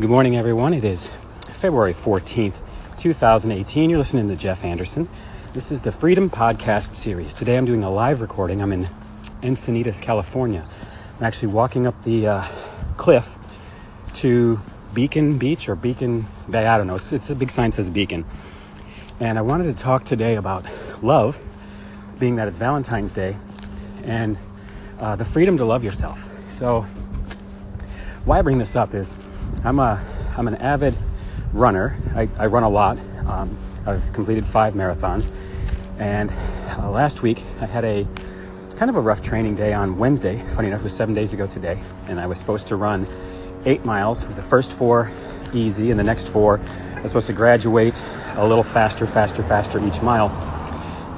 Good morning, everyone. It is February 14th, 2018. You're listening to Jeff Anderson. This is the Freedom Podcast Series. Today I'm doing a live recording. I'm in Encinitas, California. I'm actually walking up the uh, cliff to Beacon Beach or Beacon Bay. I don't know. It's, it's a big sign says Beacon. And I wanted to talk today about love, being that it's Valentine's Day, and uh, the freedom to love yourself. So, why I bring this up is I'm a I'm an avid runner. I, I run a lot. Um, I've completed five marathons, and uh, last week I had a kind of a rough training day on Wednesday. Funny enough, it was seven days ago today, and I was supposed to run eight miles with the first four easy, and the next four I was supposed to graduate a little faster, faster, faster each mile.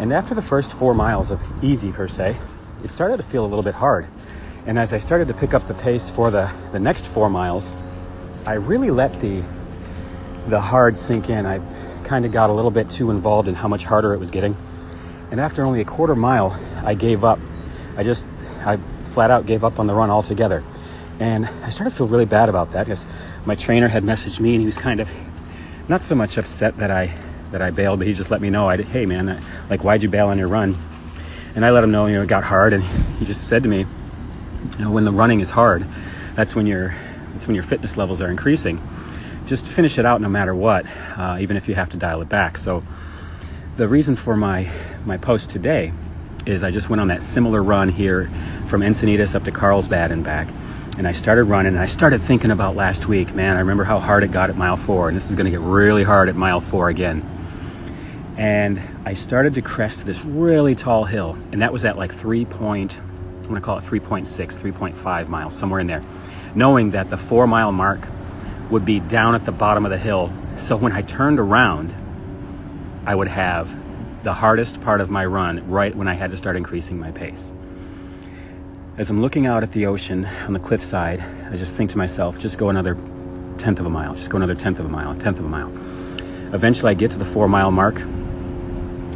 And after the first four miles of easy per se, it started to feel a little bit hard. And as I started to pick up the pace for the, the next four miles, I really let the the hard sink in. I kind of got a little bit too involved in how much harder it was getting. And after only a quarter mile, I gave up. I just, I flat out gave up on the run altogether. And I started to feel really bad about that because my trainer had messaged me and he was kind of not so much upset that I that I bailed, but he just let me know, I did, hey man, like why'd you bail on your run? And I let him know, you know, it got hard, and he just said to me, you know, when the running is hard, that's when your that's when your fitness levels are increasing. Just finish it out no matter what, uh, even if you have to dial it back. So the reason for my my post today is I just went on that similar run here from Encinitas up to Carlsbad and back. And I started running and I started thinking about last week, man, I remember how hard it got at mile four, and this is going to get really hard at mile four again. And I started to crest this really tall hill, and that was at like 3 point, I'm going to call it 3.6, 3.5 miles, somewhere in there knowing that the four mile mark would be down at the bottom of the hill. So when I turned around, I would have the hardest part of my run right when I had to start increasing my pace. As I'm looking out at the ocean on the cliffside, I just think to myself, just go another tenth of a mile, just go another tenth of a mile, a tenth of a mile. Eventually, I get to the four mile mark.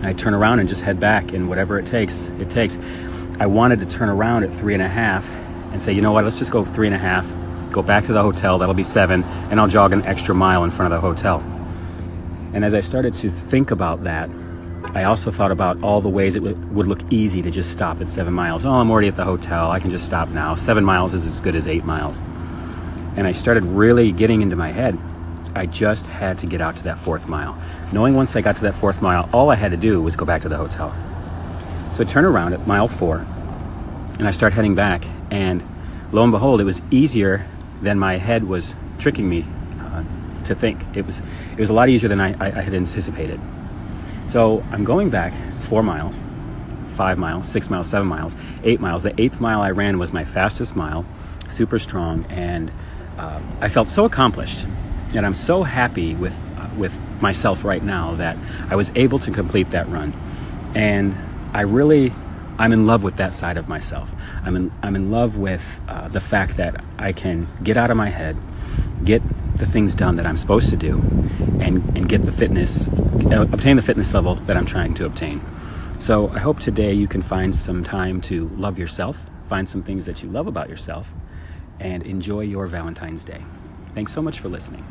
I turn around and just head back, and whatever it takes, it takes. I wanted to turn around at three and a half and say, you know what, let's just go three and a half, go back to the hotel, that'll be seven, and I'll jog an extra mile in front of the hotel. And as I started to think about that, I also thought about all the ways it would look easy to just stop at seven miles. Oh, I'm already at the hotel, I can just stop now. Seven miles is as good as eight miles. And I started really getting into my head. I just had to get out to that fourth mile. Knowing once I got to that fourth mile, all I had to do was go back to the hotel. So I turn around at mile four and I start heading back. And lo and behold, it was easier than my head was tricking me uh, to think. It was it was a lot easier than I, I, I had anticipated. So I'm going back four miles, five miles, six miles, seven miles, eight miles. The eighth mile I ran was my fastest mile, super strong, and uh, I felt so accomplished. And I'm so happy with uh, with myself right now that I was able to complete that run. And I really I'm in love with that side of myself. I'm in, I'm in love with uh, the fact that I can get out of my head, get the things done that I'm supposed to do, and, and get the fitness, uh, obtain the fitness level that I'm trying to obtain. So I hope today you can find some time to love yourself, find some things that you love about yourself, and enjoy your Valentine's Day. Thanks so much for listening.